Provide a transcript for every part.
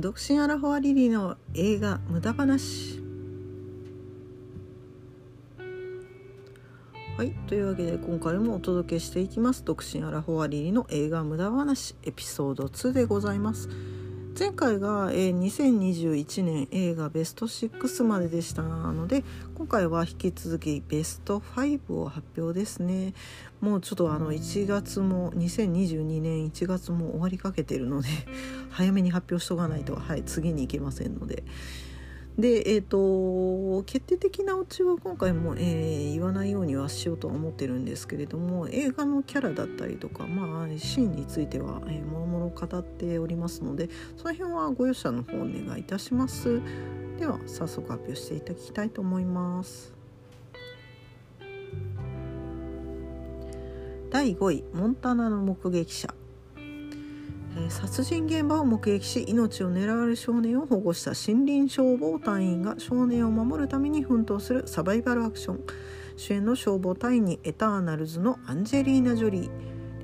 独身アラフォアリリーの映画無駄話。はいというわけで今回もお届けしていきます。独身アラフォアリリーの映画無駄話エピソード2でございます。前回が、えー、2021年映画ベスト6まででしたので今回は引き続きベスト5を発表ですねもうちょっとあの1月も2022年1月も終わりかけてるので早めに発表しとかないと、はい、次に行けませんので。でえーと、決定的なオチは今回も、えー、言わないようにはしようとは思ってるんですけれども映画のキャラだったりとか、まあ、シーンについては、えー、もろもろ語っておりますのでその辺はご容赦の方お願いいたします。では早速発表していただきたいと思います。第5位モンタナの目撃者。殺人現場を目撃し命を狙われる少年を保護した森林消防隊員が少年を守るために奮闘するサバイバルアクション。主演の消防隊員にエターナルズのアンジェリーナ・ジョリ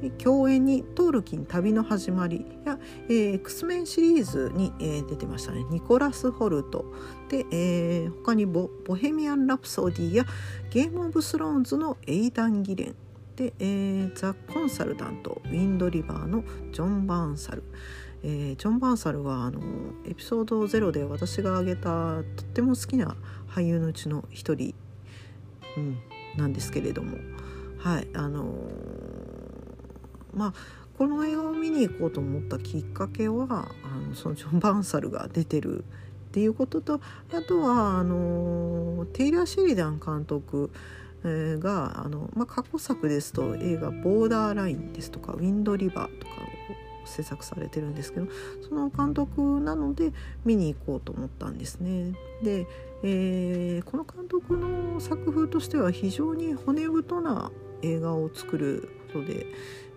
ー。共演にトールキン旅の始まり。や、えー、X メンシリーズに、えー、出てましたね。ニコラス・ホルト。で、えー、他にボ「ボヘミアン・ラプソディ」や「ゲーム・オブ・スローンズ」のエイダン・ギレン。で、えー、ザ・コンサルタントウィンドリバーのジョン・バーンサル、えー、ジョン・バーンサルはあのエピソード0で私が挙げたとっても好きな俳優のうちの一人、うん、なんですけれども。はいあのー、まあこの映画を見に行こうと思ったきっかけはあのそのジョン・バーンサルが出てる。っていうこととあとはあのテイラー・シェリダン監督があの、まあ、過去作ですと映画「ボーダーライン」ですとか「ウィンドリバー」とかを制作されてるんですけどその監督なので見に行こうと思ったんですね。で、えー、この監督の作風としては非常に骨太な映画を作ることで、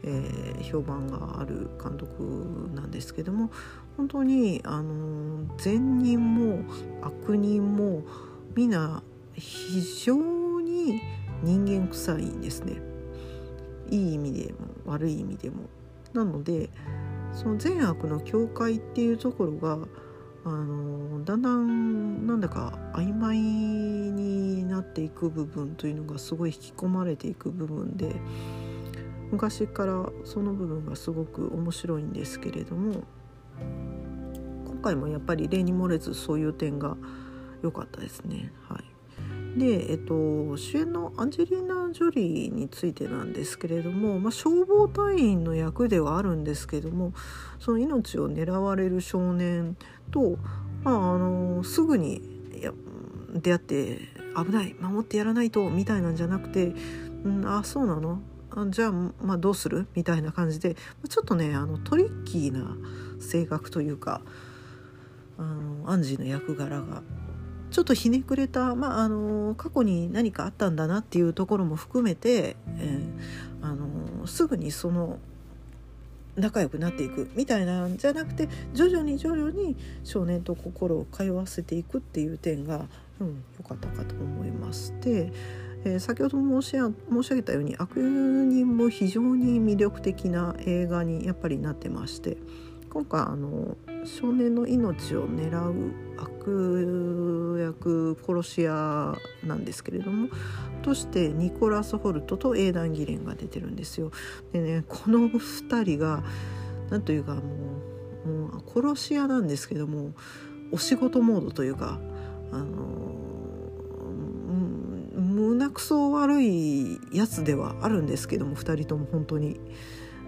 えー、評判がある監督なんですけども本当にあの善人も悪人も皆非常にに人間臭いんですねいい意味でも悪い意味でも。なのでその善悪の境界っていうところがあのだんだんなんだか曖昧になっていく部分というのがすごい引き込まれていく部分で昔からその部分がすごく面白いんですけれども今回もやっぱり例に漏れずそういう点が良かったですね。はいで、えっと、主演のアンジェリーナ・ジョリーについてなんですけれども、まあ、消防隊員の役ではあるんですけどもその命を狙われる少年と、まあ、あのすぐに出会って危ない守ってやらないとみたいなんじゃなくて「うん、あそうなの？あじゃあ、まあ、どうする?」みたいな感じでちょっとねあのトリッキーな性格というかあのアンジーの役柄がちょっとひねくれた、まあ、あの過去に何かあったんだなっていうところも含めて、えー、あのすぐにその仲良くなっていくみたいなんじゃなくて徐々に徐々に少年と心を通わせていくっていう点が良、うん、かったかと思います。でえー、先ほど申し申し上げたように悪人も非常に魅力的な映画にやっぱりなってまして今回あの少年の命を狙う悪役殺し屋なんですけれどもとしてニコラス・ホルトとエーダン・ギレンが出てるんですよ。でねこの2人が何というかもうもう殺し屋なんですけどもお仕事モードというかあの胸くそ悪いやつではあるんですけども2人とも本当に。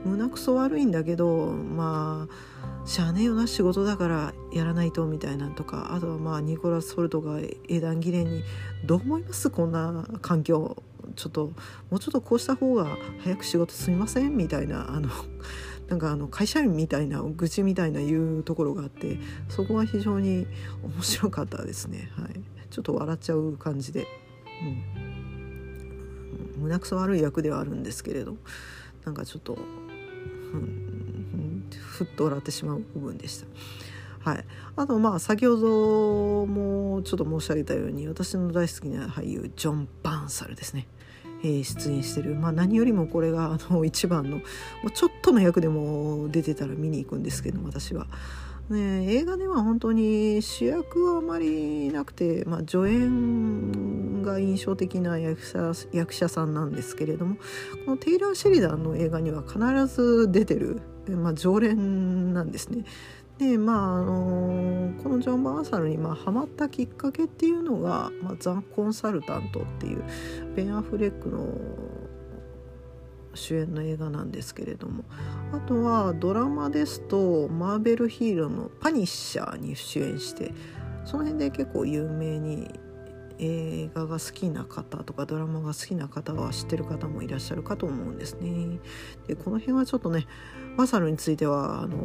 胸くそ悪いんだけどまあしゃあねえよな仕事だからやらないとみたいなんとかあとはまあニコラス・ソルトが英断儀礼に「どう思います？こんな環境。ちょっともうちょっとこうした方が早く仕事すみません」みたいなあのなんかあの会社員みたいな愚痴みたいな言うところがあってそこが非常に面白かったですね。はい、ちょっと笑っちゃう感じで、うん、胸くそ悪い役ではあるんですけれど。なんかちょっと、ふっと笑ってしまう部分でした。はい、あとまあ先ほどもちょっと申し上げたように私の大好きな俳優ジョン・バンサルですね、え、出演してる、まあ、何よりもこれがあの一番のもうちょっとの役でも出てたら見に行くんですけど私は。ね、映画では本当に主役はあまりなくて、まあ、助演が印象的な役者役者さんなんですけれどもこのテイラー・シェリダンの映画には必ず出てる、まあ、常連なんですね。でまああのこのジョン・バーサルにまあハマったきっかけっていうのが「まあ、ザ・コンサルタント」っていうベン・アフレックの主演の映画なんですけれどもあとはドラマですとマーベルヒーローの「パニッシャー」に主演してその辺で結構有名に映画が好きな方とかドラマが好きな方は知ってる方もいらっしゃるかと思うんですね。でこの辺はちょっとねマサルについてはあの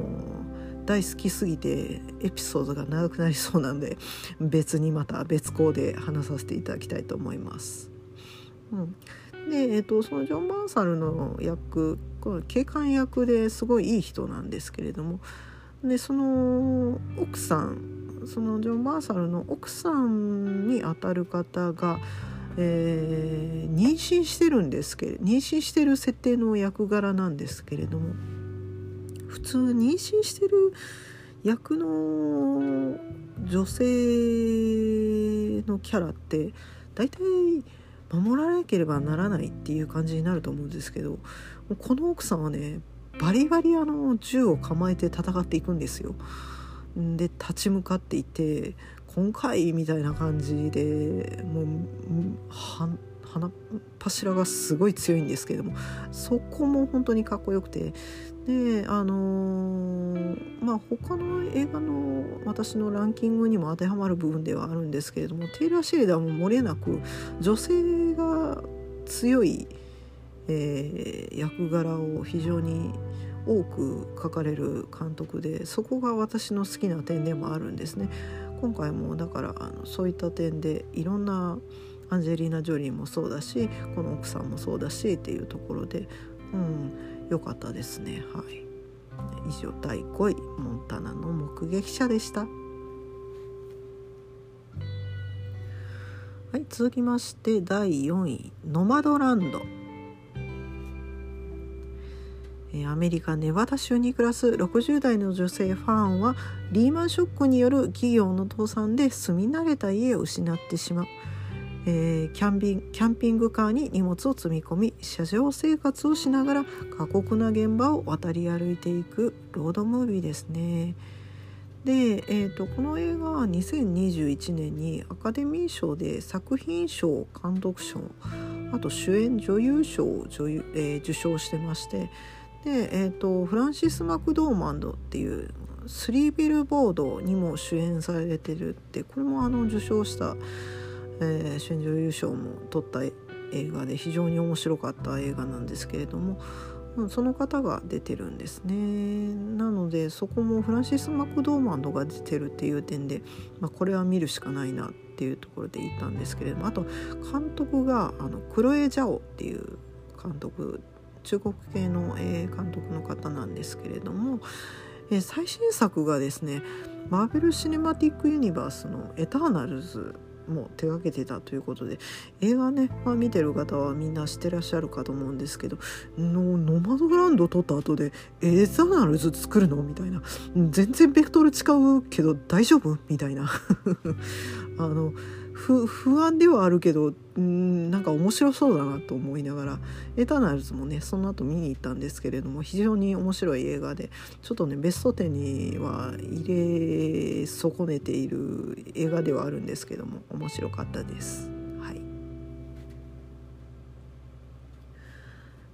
大好きすぎてエピソードが長くなりそうなんで別にまた別校で話させていただきたいと思います。うんで、えーと、そのジョン・バーサルの役警官役ですごいいい人なんですけれどもでその奥さんそのジョン・バーサルの奥さんにあたる方が、えー、妊娠してるんですけれ妊娠してる設定の役柄なんですけれども普通妊娠してる役の女性のキャラって大体守らなければならないっていう感じになると思うんですけどこの奥さんはねバリバリあの銃を構えて戦っていくんですよ。で立ち向かっていて今回みたいな感じでもう鼻柱がすごい強いんですけれどもそこも本当にかっこよくてであのー、まあ他の映画の私のランキングにも当てはまる部分ではあるんですけれどもテイラー・シェリダーも漏れなく女性が強い、えー、役柄を非常に多く描かれる監督でそこが私の好きな点でもあるんですね。今回もだからあのそういった点でいろんなアンジェリーナ・ジョリーもそうだしこの奥さんもそうだしっていうところで、うん、良かったですね。はい。以上第5位モンタナの目撃者でした。はい続きまして第4位ノマドランド。アメリカ・ネバダ州に暮らす60代の女性ファンはリーマンショックによる企業の倒産で住み慣れた家を失ってしまう。えー、キャンビンキャンピングカーに荷物を積み込み車上生活をしながら過酷な現場を渡り歩いていくロードムービーですね。で、えーと、この映画は2021年にアカデミー賞で作品賞監督賞あと主演女優賞を女優、えー、受賞してましてで、えーと、フランシス・マクドーマンドっていうスリービルボードにも主演されてるってこれもあの受賞したえー、主演女優賞も取った映画で非常に面白かった映画なんですけれども、うん、その方が出てるんですね。なのでそこもフランシス・マクドーマンドが出てるっていう点で、まあ、これは見るしかないなっていうところで言ったんですけれどもあと監督があのクロエ・ジャオっていう監督中国系の、監督の方なんですけれども、え最新作がですねマーベル・シネマティック・ユニバースの「エターナルズ」も手がけてたということで映画ね、まあ、見てる方はみんな知ってらっしゃるかと思うんですけどのノマドランド撮った後でエザナルズ作るの？みたいな。全然ベクトル違うけど大丈夫？みたいな。あの不不安ではあるけどんなんか面白そうだなと思いながら「エターナルズ」もねその後見に行ったんですけれども非常に面白い映画でちょっとねベスト10には入れ損ねている映画ではあるんですけども面白かったです。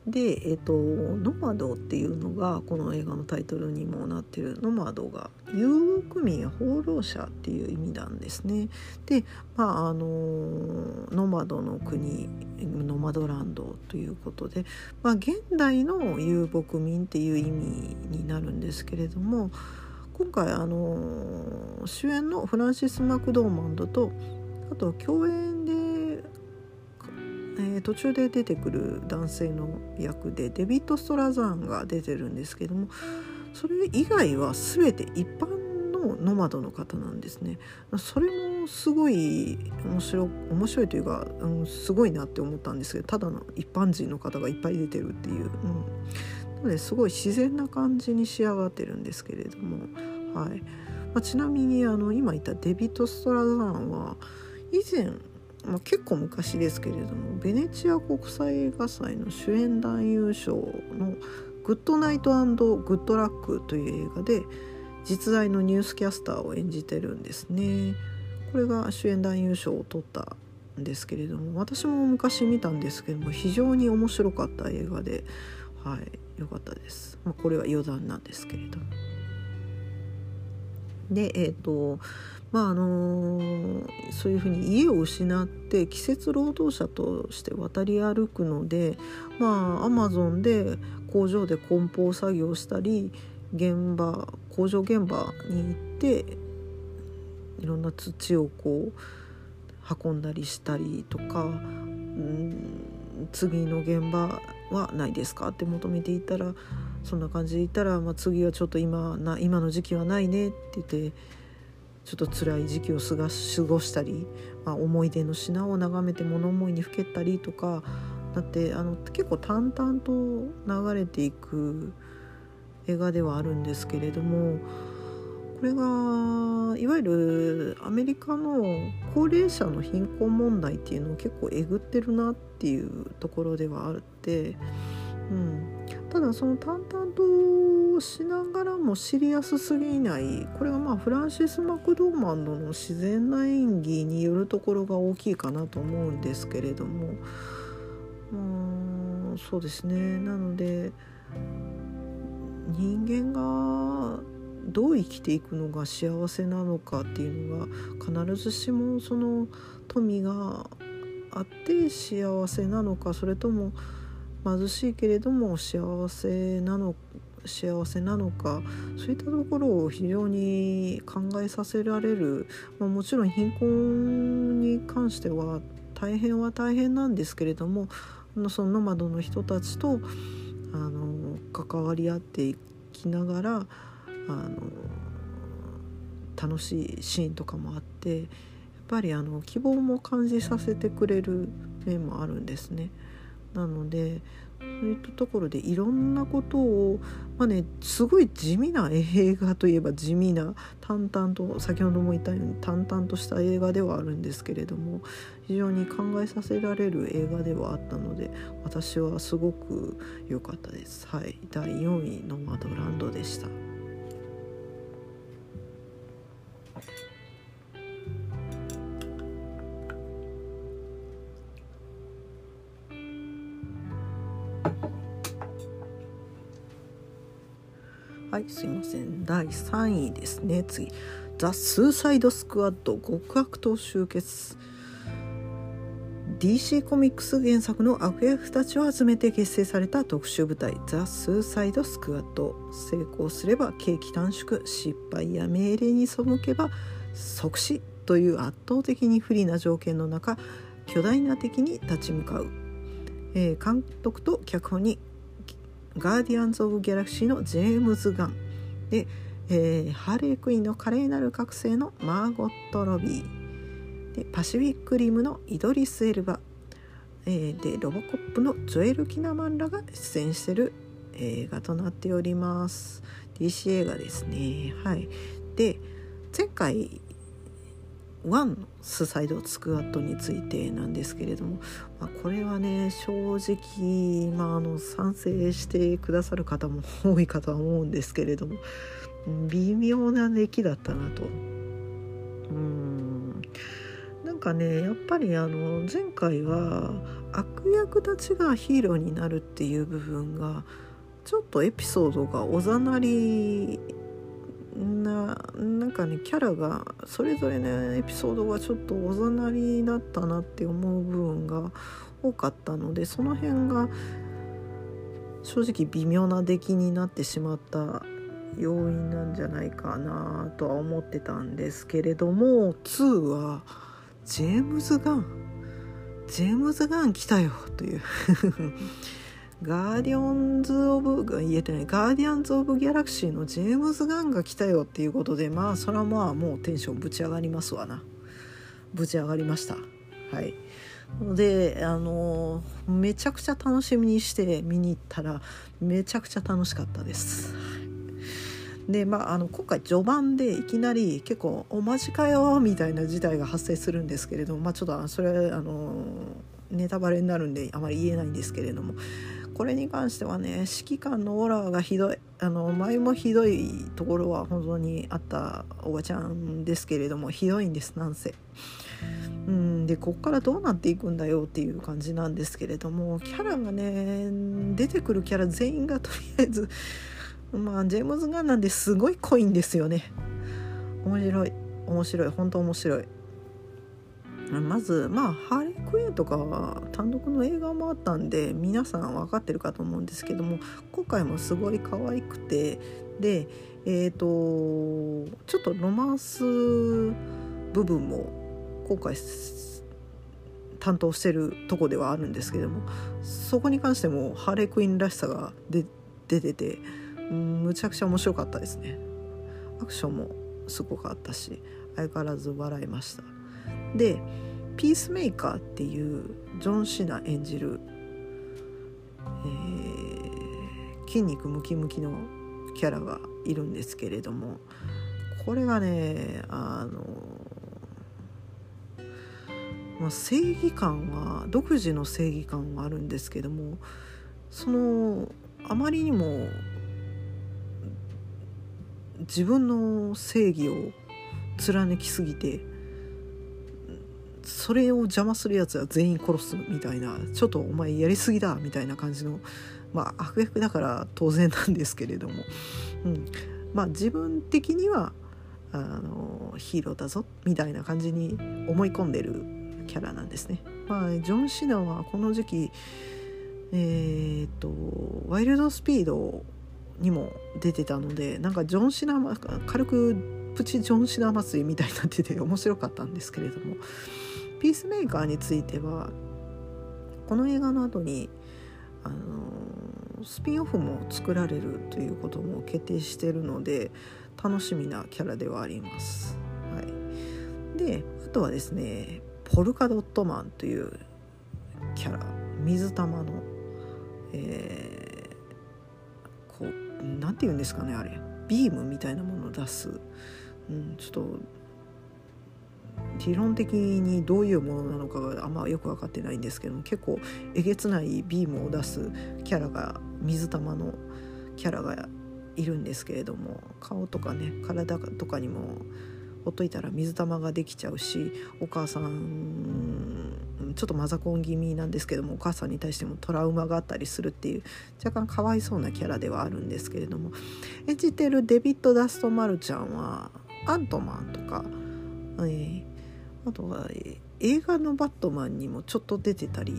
で、えーと「ノマド」っていうのがこの映画のタイトルにもなってる「ノマド」が遊牧民や放浪者っていう意味なんですね。でまああのノマドの国ノマドランドということで、まあ、現代の遊牧民っていう意味になるんですけれども今回あの主演のフランシス・マクドーマンドとあと共演でえー、途中で出てくる男性の役でデビッド・ストラザーンが出てるんですけどもそれ以外は全て一般のノマドの方なんですね。それもすごい面白面白いというか、うん、すごいなって思ったんですけどただの一般人の方がいっぱい出てるっていう、うん、なのですごい自然な感じに仕上がってるんですけれども。はい。まあ、ちなみにあの今言ったデビッド・ストラザーンは以前、まあ、結構昔ですけれどもベネチア国際映画祭の主演男優賞の「グッドナイトグッドラック」という映画で実在のニュースキャスターを演じてるんですね。これが主演男優賞を取ったんですけれども私も昔見たんですけども非常に面白かった映画ではい良かったです、まあ、これは余談なんですけれどもでえっ、ー、とまああのー、そういうふうに家を失って季節労働者として渡り歩くのでまあアマゾンで工場で梱包作業したり現場工場現場に行っていろんな土をこう運んだりしたりとか、うん、次の現場はないですかって求めていたらそんな感じで言ったら、まあ、次はちょっと今な今の時期はないねって言ってちょっと辛い時期を過ごしたり、まあ、思い出の品を眺めて物思いにふけったりとかだってあの結構淡々と流れていく映画ではあるんですけれどもこれがいわゆるアメリカの高齢者の貧困問題っていうのを結構えぐってるなっていうところではあって、うん、ただその淡々としながらもシリアスすぎない。これがまあフランシス・マクドーマンドの自然な演技によるところが大きいかなと思うんですけれども、うん、そうですね。なので人間がどう生きていくのが幸せなのかっていうのが必ずしもその富があって幸せなのかそれとも貧しいけれども幸せなの幸せなのかそういったところを非常に考えさせられる、まあ、もちろん貧困に関しては大変は大変なんですけれどもそのノマドの人たちとあの関わり合っていきながらあの楽しいシーンとかもあってやっぱりあの希望も感じさせてくれる面もあるんですね。なのでそういったところでいろんなことをまあねすごい地味な映画といえば地味な淡々と先ほども言ったように淡々とした映画ではあるんですけれども非常に考えさせられる映画ではあったので私はすごく良かったです。はい、第4位のマドランドでした。はいすいません。第3位ですね。次「ザ・スーサイド・スクワッド極悪党集結」DC コミックス原作の悪役たちを集めて結成された特殊部隊。ザ・スーサイド・スクワッド成功すれば刑期短縮失敗や命令に背けば即死という圧倒的に不利な条件の中巨大な敵に立ち向かう、えー、監督と脚本にガーディアンズ・オブ・ギャラクシーのジェームズ・ガン。で、えー、ハーレークイーンの華麗なる覚醒のマーゴット・ロビー。でパシフィック・リムのイドリス・エルバ、えー、でロボコップのジョエル・キナマンらが出演してる映画となっております。DC 映画ですね。はい。で前回1スサイドスクワットについてなんですけれども、まあ、これはね正直、まあ、あの賛成してくださる方も多いかとは思うんですけれども微妙な出来だったなと。うんなんかねやっぱりあの前回は悪役たちがヒーローになるっていう部分がちょっとエピソードがおざなりななんかねキャラがそれぞれのエピソードがちょっとおざなりだったなって思う部分が多かったのでその辺が正直微妙な出来になってしまった要因なんじゃないかなとは思ってたんですけれども2はジェームズ・ガン。ジェームズ・ガン来たよという。ガーディオンズ・オブ言えてない。ガーディアンズ・オブ・ギャラクシーのジェームズ・ガンが来たよっていうことでまあそれはまあもうテンションぶち上がりますわな。ぶち上がりました。はい。であのめちゃくちゃ楽しみにして見に行ったらめちゃくちゃ楽しかったです。でまああの今回序盤でいきなり結構「おマジかよ」みたいな事態が発生するんですけれどもまあちょっとそれはあのネタバレになるんであまり言えないんですけれどもこれに関してはね指揮官のオーラがひどいあの前もひどいところは本当にあったおばちゃんですけれどもひどいんですなんせ。うんでこっからどうなっていくんだよっていう感じなんですけれどもキャラがね出てくるキャラ全員がとりあえず まあジェームズ・ガンなんですごい濃いんですよね面白い面白い本当面白いまずまあハーレークイーンとかは単独の映画もあったんで皆さん分かってるかと思うんですけども今回もすごい可愛くてでえっ、ー、とちょっとロマンス部分も今回担当してるとこではあるんですけどもそこに関してもハーレークイーンらしさが出ててむちゃくちゃ面白かったですね。アクションもすごかったし相変わらず笑いました。でピースメーカーっていうジョン・シナ演じる、えー、筋肉ムキムキのキャラがいるんですけれどもこれがねあの、まあ、正義感は独自の正義感はあるんですけどもそのあまりにも自分の正義を貫きすぎてそれを邪魔するやつは全員殺すみたいなちょっとお前やりすぎだみたいな感じのまあ悪役だから当然なんですけれども、うん、まあ自分的にはあのヒーローだぞみたいな感じに思い込んでるキャラなんですね。まあ、ジョン・シナはこの時期えー、っとワイルドスピードにも出てたのでなんかジョン・シナ軽くプチジョン・シナ祭りみたいになってて面白かったんですけれども。ピースメーカーについてはこの映画の後にあのスピンオフも作られるということも決定してるので楽しみなキャラではあります。はい、であとはですねポルカドットマンというキャラ水玉の、えー、こう何て言うんですかねあれ。ビームみたいなものを出す、うん、ちょっと理論的にどういうものなのかがあんまよく分かってないんですけども結構えげつないビームを出すキャラが水玉のキャラがいるんですけれども顔とかね体とかにもほっといたら水玉ができちゃうしお母さんちょっとマザコン気味なんですけどもお母さんに対してもトラウマがあったりするっていう若干かわいそうなキャラではあるんですけれども演じてるデビッド・ダスト・マルちゃんはアントマンとか、えー、あとは映画の「バットマン」にもちょっと出てたり、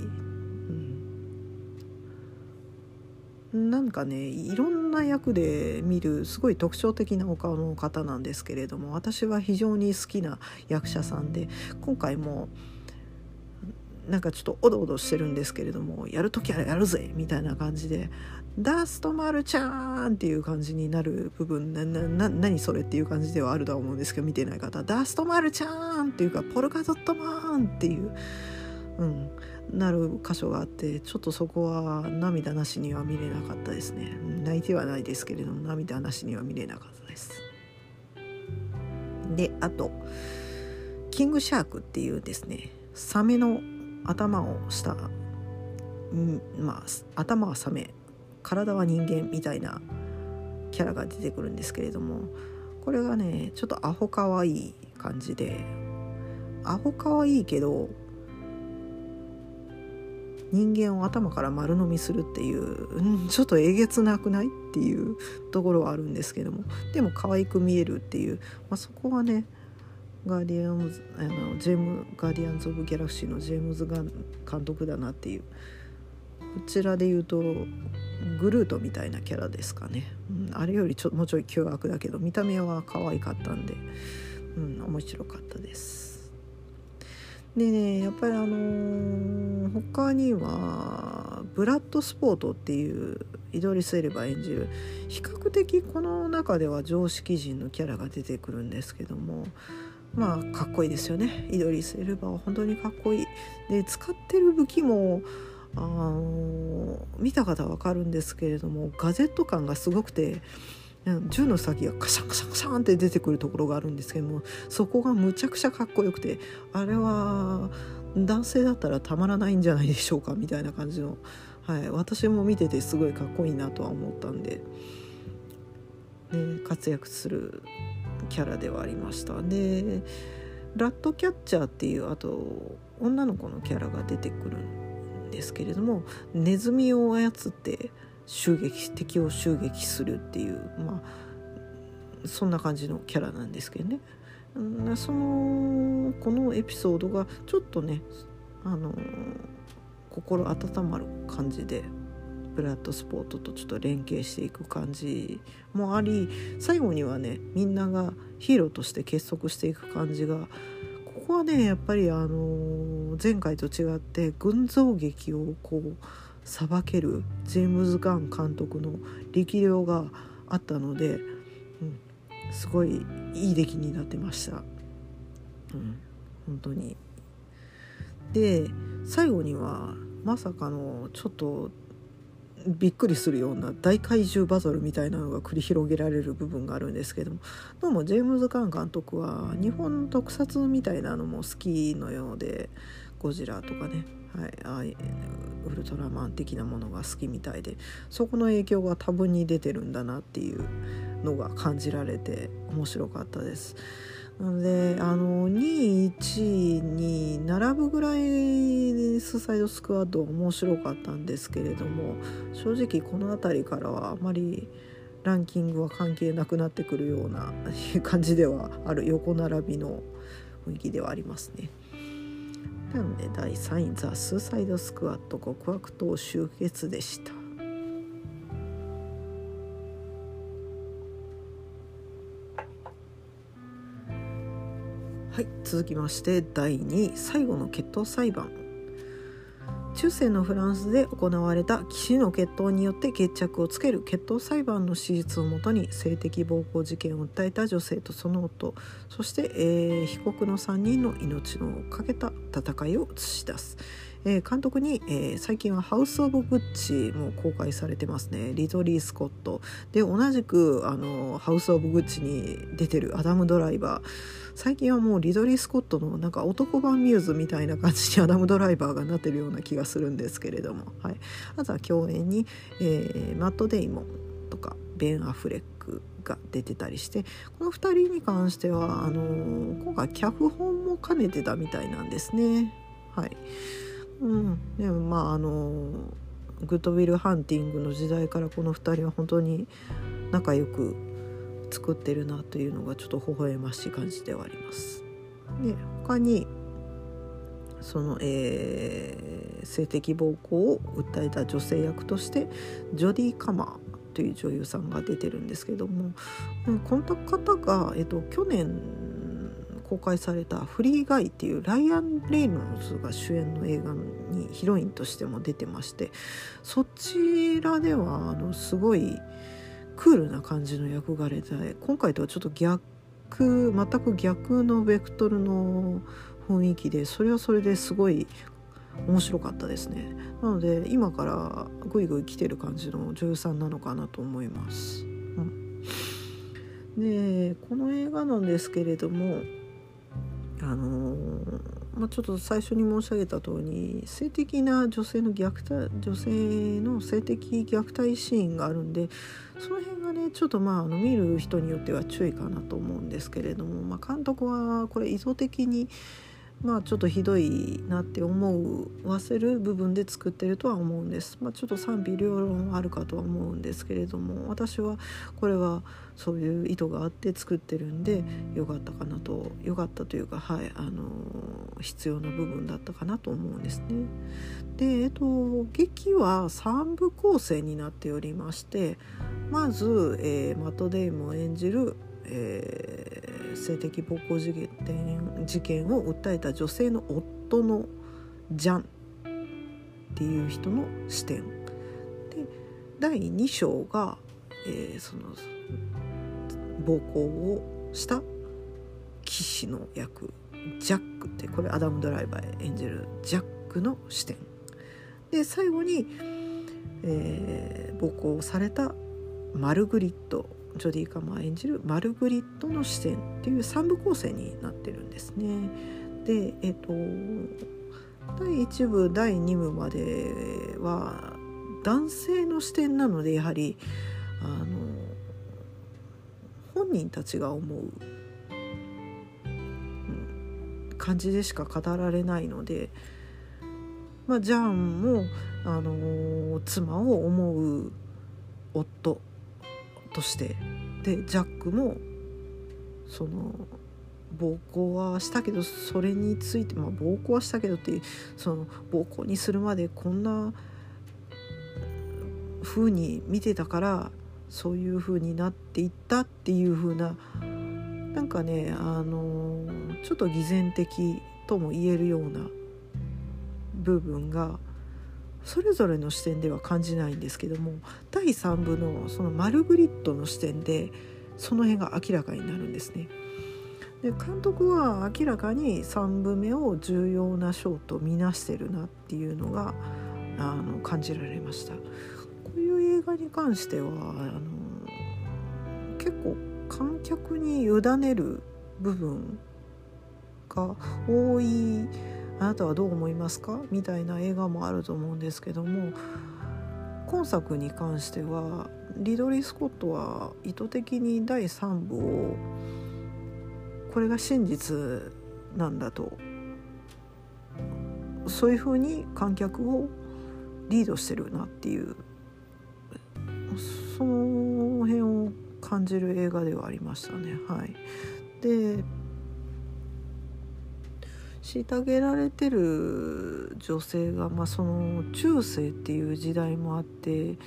うん、なんかねいろんな役で見るすごい特徴的なお顔の方なんですけれども私は非常に好きな役者さんで今回もなんかちょっとおどおどしてるんですけれどもやる時はやるぜみたいな感じでダストマルちゃんっていう感じになる部分なな何それっていう感じではあるとは思うんですけど見てない方ダストマルちゃんっていうかポルカドットマンっていう、うん、なる箇所があってちょっとそこは涙なしには見れなかったですね。泣いてはないですけれども涙なしには見れなかったです。であとキングシャークっていうですねサメの頭をした、うん、まあ頭はサメ。体は人間みたいなキャラが出てくるんですけれどもこれがねちょっとアホかわいい感じでアホかわいいけど人間を頭から丸飲みするっていう、うん、ちょっとえげつなくない？っていうところはあるんですけどもでも可愛く見えるっていう、まあ、そこはねガーディアンズあのジェームガーディアンズ・オブ・ギャラクシーのジェームズ・ガン監督だなっていうちらで言うとグルートみたいなキャラですかね、うん、あれよりちょもうちょい凶悪だけど見た目は可愛かったんで、うん、面白かったです。でねやっぱりあのー、他にはブラッドスポートっていうイドリス・エルバ演じる比較的この中では常識人のキャラが出てくるんですけどもまあかっこいいですよね。イドリス・エルバは本当にかっこいい。で使ってる武器もあの見た方は分かるんですけれどもガゼット感がすごくて銃の先がカシャンカシャンカシャンって出てくるところがあるんですけどもそこがむちゃくちゃかっこよくてあれは男性だったらたまらないんじゃないでしょうかみたいな感じの、はい、私も見ててすごいかっこいいなとは思ったんで、ね、活躍するキャラではありました。でラットキャッチャーっていうあと女の子のキャラが出てくるですけれどもネズミを操って襲撃敵を襲撃するっていうまあそんな感じのキャラなんですけどね。そのこのエピソードがちょっとねあの心温まる感じでブラッドスポートとちょっと連携していく感じもあり最後にはねみんながヒーローとして結束していく感じがここはねやっぱりあの前回と違って群像劇をこうさばけるジェームズ・ガン監督の力量があったので、うん、すごいいい出来になってました。うん、本当にで最後にはまさかのちょっとびっくりするような大怪獣バトルみたいなのが繰り広げられる部分があるんですけどもどうもジェームズ・カン監督は日本の特撮みたいなのも好きのようでゴジラとかね、はい、あウルトラマン的なものが好きみたいでそこの影響が多分に出てるんだなっていうのが感じられて面白かったです。なのであの2位1位に並ぶぐらいスサイドスクワッド面白かったんですけれども正直この辺りからはあまりランキングは関係なくなってくるような感じではある横並びの雰囲気ではありますね。なので第3位「ザ・スーサイド・スクワット極悪党集結」でした。はい続きまして第2位最後の決闘裁判中世のフランスで行われた騎士の決闘によって決着をつける決闘裁判の史実をもとに性的暴行事件を訴えた女性とその夫そして、えー、被告の3人の命のかけた戦いを映し出す。えー、監督に、えー、最近は「ハウス・オブ・グッチ」も公開されてますね。リドリー・スコットで同じくあのハウス・オブ・グッチに出てるアダム・ドライバー最近はもうリドリー・スコットのなんか男版ミューズみたいな感じにアダム・ドライバーがなってるような気がするんですけれども、はい、あとは共演に、えー、マット・デイモンとかベン・アフレックが出てたりしてこの2人に関してはあのー、今回脚本も兼ねてたみたいなんですね。はいうん、でもまああのグッドウィル・ハンティングの時代からこの2人は本当に仲良く作ってるなというのがちょっと微笑ましい感じではあります。で他にその、えー、性的暴行を訴えた女性役としてジョディ・カマーという女優さんが出てるんですけどもこの方が、えっと、去年公開された「フリーガイ」っていうライアン・レイノルズが主演の映画にヒロインとしても出てましてそちらではあのすごいクールな感じの役柄で今回とはちょっと逆全く逆のベクトルの雰囲気でそれはそれですごい面白かったですね。なので今からグイグイ来てる感じの女優さんなのかなと思います、うん、でこの映画なんですけれどもあのー、まあ、ちょっと最初に申し上げた通り性的な女性の虐待女性の性的虐待シーンがあるんでその辺がねちょっとまああの見る人によっては注意かなと思うんですけれども、まあ、監督はこれ意図的にまあちょっとひどいなって思わせる部分で作ってるとは思うんです。まあ、ちょっと賛否両論あるかとは思うんですけれども私はこれはそういう意図があって作ってるんでよかったかなとよかったというかはいあの必要な部分だったかなと思うんですね。でえっと劇は3部構成になっておりましてまず、えー、マット・デイモン演じるえー、性的暴行事件事件を訴えた女性の夫のジャンっていう人の視点。で第2章が、えー、その暴行をした騎士の役ジャックってこれアダム・ドライバー演じるジャックの視点。で最後に、えー、暴行されたマルグリットジョディ・カマー演じるマルグリットの視点っていう3部構成になってるんですね。でえっ、と第1部第2部までは男性の視点なのでやはりあの本人たちが思う、感じでしか語られないので、まあ、ジャンもあの妻を思う夫として。でジャックもその暴行はしたけどそれについて、まあ、暴行はしたけどっていうその暴行にするまでこんな風に見てたからそういう風になっていったっていう風ななんかねあのちょっと偽善的とも言えるような部分がそれぞれの視点では感じないんですけども第3部のそのマルグリットの視点でその辺が明らかになるんですね。で監督は明らかに3部目を重要な賞と見なしてるなっていうのがあの感じられました。こういう映画に関してはあの結構観客に委ねる部分が多いあなたはどう思いますか？みたいな映画もあると思うんですけども今作に関してはリドリー・スコットは意図的に第3部をこれが真実なんだとそういうふうに観客をリードしてるなっていうその辺を感じる映画ではありましたね。はい、で虐げられてる女性が、まあ、その中世っていう時代もあって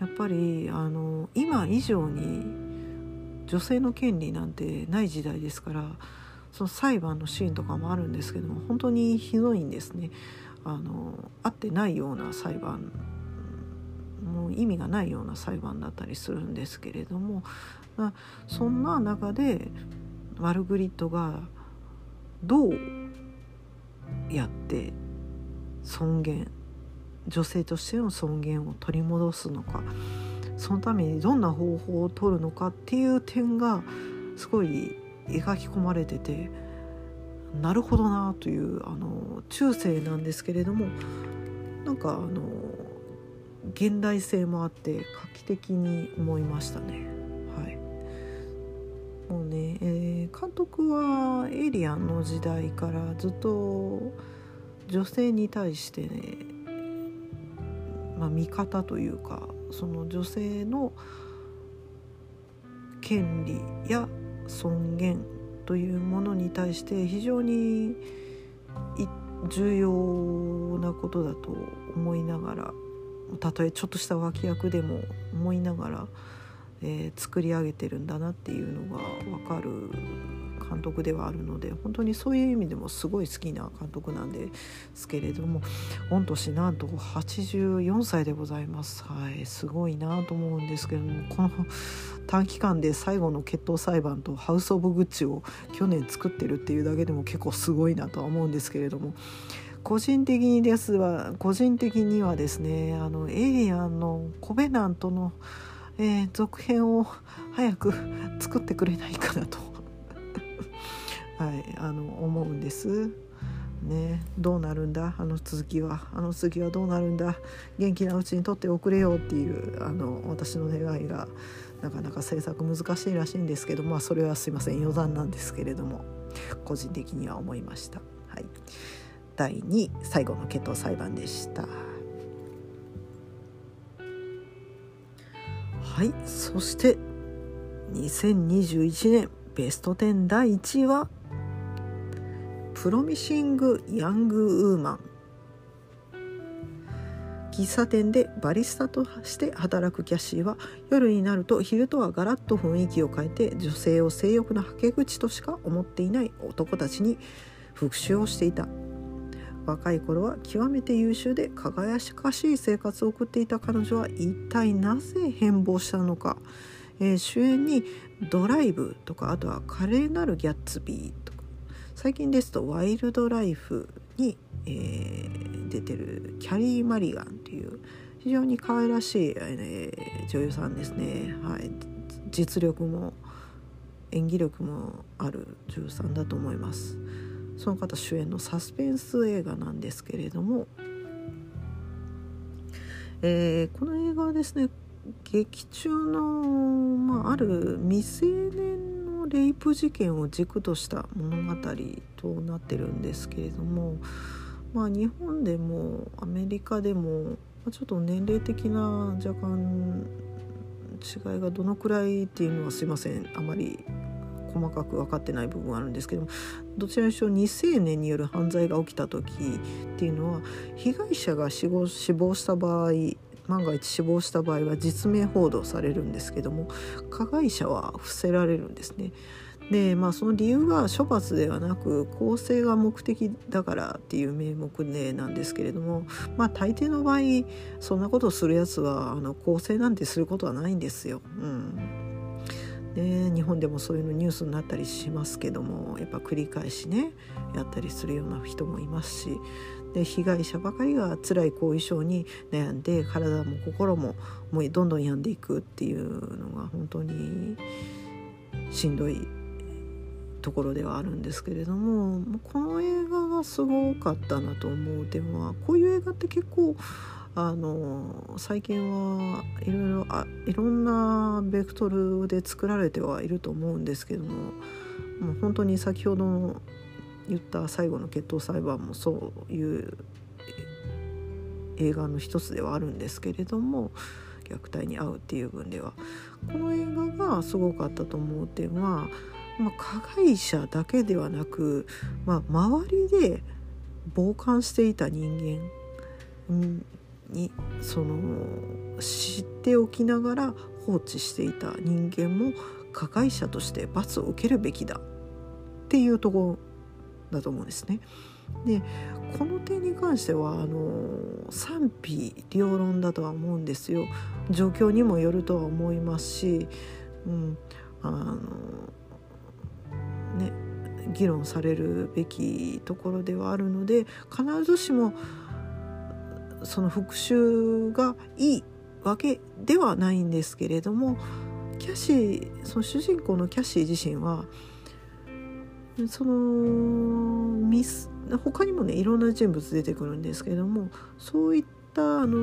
やっぱりあの今以上に女性の権利なんてない時代ですからその裁判のシーンとかもあるんですけども本当にひどいんですね。あの合ってないような裁判もう意味がないような裁判だったりするんですけれどもそんな中でマルグリットがどうやって尊厳女性としての尊厳を取り戻すのかそのためにどんな方法を取るのかっていう点がすごい描き込まれててなるほどなというあの中世なんですけれどもなんかあの現代性もあって画期的に思いましたね。もうね、えー、監督はエイリアンの時代からずっと女性に対してね、まあ、味方というかその女性の権利や尊厳というものに対して非常に重要なことだと思いながらたとえちょっとした脇役でも思いながら、えー、作り上げてるんだなっていうのが分かる監督ではあるので本当にそういう意味でもすごい好きな監督なんですけれども御年なんと84歳でございます。はい、すごいなと思うんですけれどもこの短期間で最後の決闘裁判と「ハウス・オブ・グッチ」を去年作ってるっていうだけでも結構すごいなとは思うんですけれども。個人的にですは個人的にはですねあのエイリアンのコベナントの、えー、続編を早く作ってくれないかなと はい、あの思うんです。ね、どうなるんだ？あの続きはあの続きはどうなるんだ？元気なうちに撮っておくれよっていうあの私の願いがなかなか制作難しいらしいんですけどまあそれはすいません余談なんですけれども個人的には思いました。はい、第2最後の決闘裁判でした。はい。そして2021年ベスト10第1位はプロミシング・ヤング・ウーマン。喫茶店でバリスタとして働くキャシーは夜になると昼とはガラッと雰囲気を変えて女性を性欲のはけ口としか思っていない男たちに復讐をしていた。若い頃は極めて優秀で輝かしい生活を送っていた彼女は一体なぜ変貌したのか、えー、主演に「ドライブ」とかあとは「華麗なるギャッツビー」とか。最近ですと「ワイルドライフに」えー、出てるキャリー・マリガンという非常に可愛らしい、えー、女優さんですね。はい、実力も演技力もある女優さんだと思います。その方主演のサスペンス映画なんですけれども、えー、この映画はですね劇中の、まあ、ある未成年のレイプ事件を軸とした物語となってるんですけれども、まあ、日本でもアメリカでもちょっと年齢的な若干違いがどのくらいっていうのはすいませんあまり細かく分かってない部分はあるんですけどもどちらにしろ未成年による犯罪が起きた時っていうのは被害者が死亡死亡した場合万が一死亡した場合は実名報道されるんですけども加害者は伏せられるんですね。でまあその理由が処罰ではなく更生が目的だからっていう名目でなんですけれどもまあ大抵の場合そんなことをするやつはあの更生なんてすることはないんですよ。うんね、日本でもそういうのニュースになったりしますけどもやっぱ繰り返しねやったりするような人もいますしで被害者ばかりが辛い後遺症に悩んで体も心ももうどんどん病んでいくっていうのが本当にしんどいところではあるんですけれどもこの映画がすごかったなと思う点はこういう映画って結構あの最近はいろいろあいろんなベクトルで作られてはいると思うんですけどももう本当に先ほど言った最後の決闘裁判もそういう映画の一つではあるんですけれども虐待に遭うっていう分ではこの映画がすごかったと思う点は、まあ、加害者だけではなく、まあ、周りで傍観していた人間にその知っておきながら放置していた人間も加害者として罰を受けるべきだっていうところだと思うんですね。でこの点に関してはあの賛否両論だとは思うんですよ。状況にもよるとは思いますし、うん、あのね議論されるべきところではあるので必ずしもその復讐がいいわけではないんですけれどもキャシーその主人公のキャシー自身はそのミス他にもねいろんな人物出てくるんですけれどもそういったあの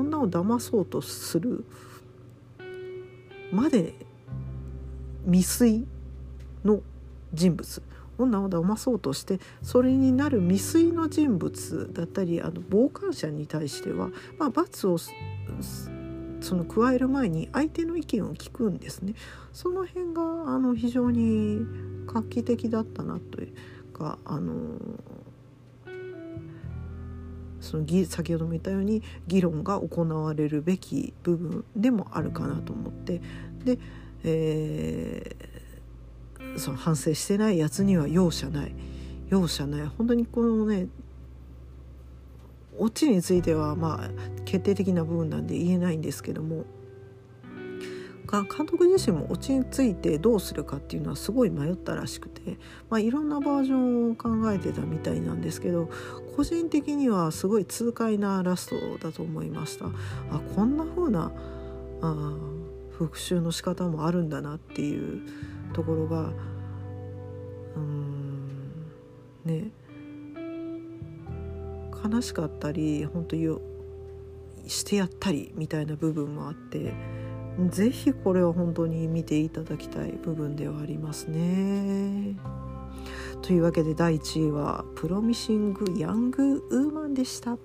女を騙そうとするまで未遂の人物。女を騙そうとしてそれになる未遂の人物だったりあの傍観者に対しては、まあ、罰をその加える前に相手の意見を聞くんですね。その辺があの非常に画期的だったなというかあのその先ほども言ったように議論が行われるべき部分でもあるかなと思ってで、えー、その反省してないやつには容赦ない。容赦ない。本当にこのねオチについてはまあ決定的な部分なんで言えないんですけども。監督自身も落ち着いてどうするかっていうのはすごい迷ったらしくて、まあ、いろんなバージョンを考えてたみたいなんですけど個人的にはすごい痛快なラストだと思いました。あこんな風なあ復讐の仕方もあるんだなっていうところがうんね悲しかったり本当にしてやったりみたいな部分もあって。ぜひこれは本当に見ていただきたい部分ではありますね。というわけで第1位は「プロミシング・ヤング・ウーマン」でした。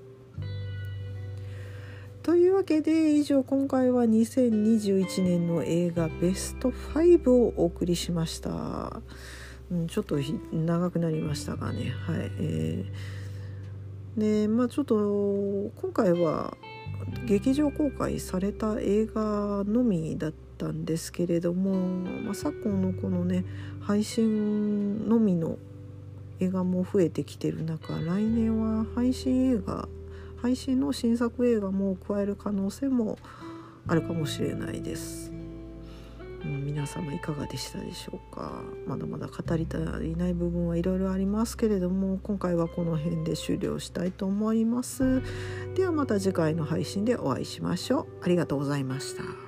というわけで以上今回は2021年の映画ベスト5をお送りしました。うん、ちょっと長くなりましたがねはい。えー、でまあちょっと今回は劇場公開された映画のみだったんですけれども、まあ、昨今のこのね配信のみの映画も増えてきてる中来年は配信映画配信の新作映画も加える可能性もあるかもしれないです。皆様いかがでしたでしょうか？まだまだ語り足りない部分はいろいろありますけれども今回はこの辺で終了したいと思います。ではまた次回の配信でお会いしましょう。ありがとうございました。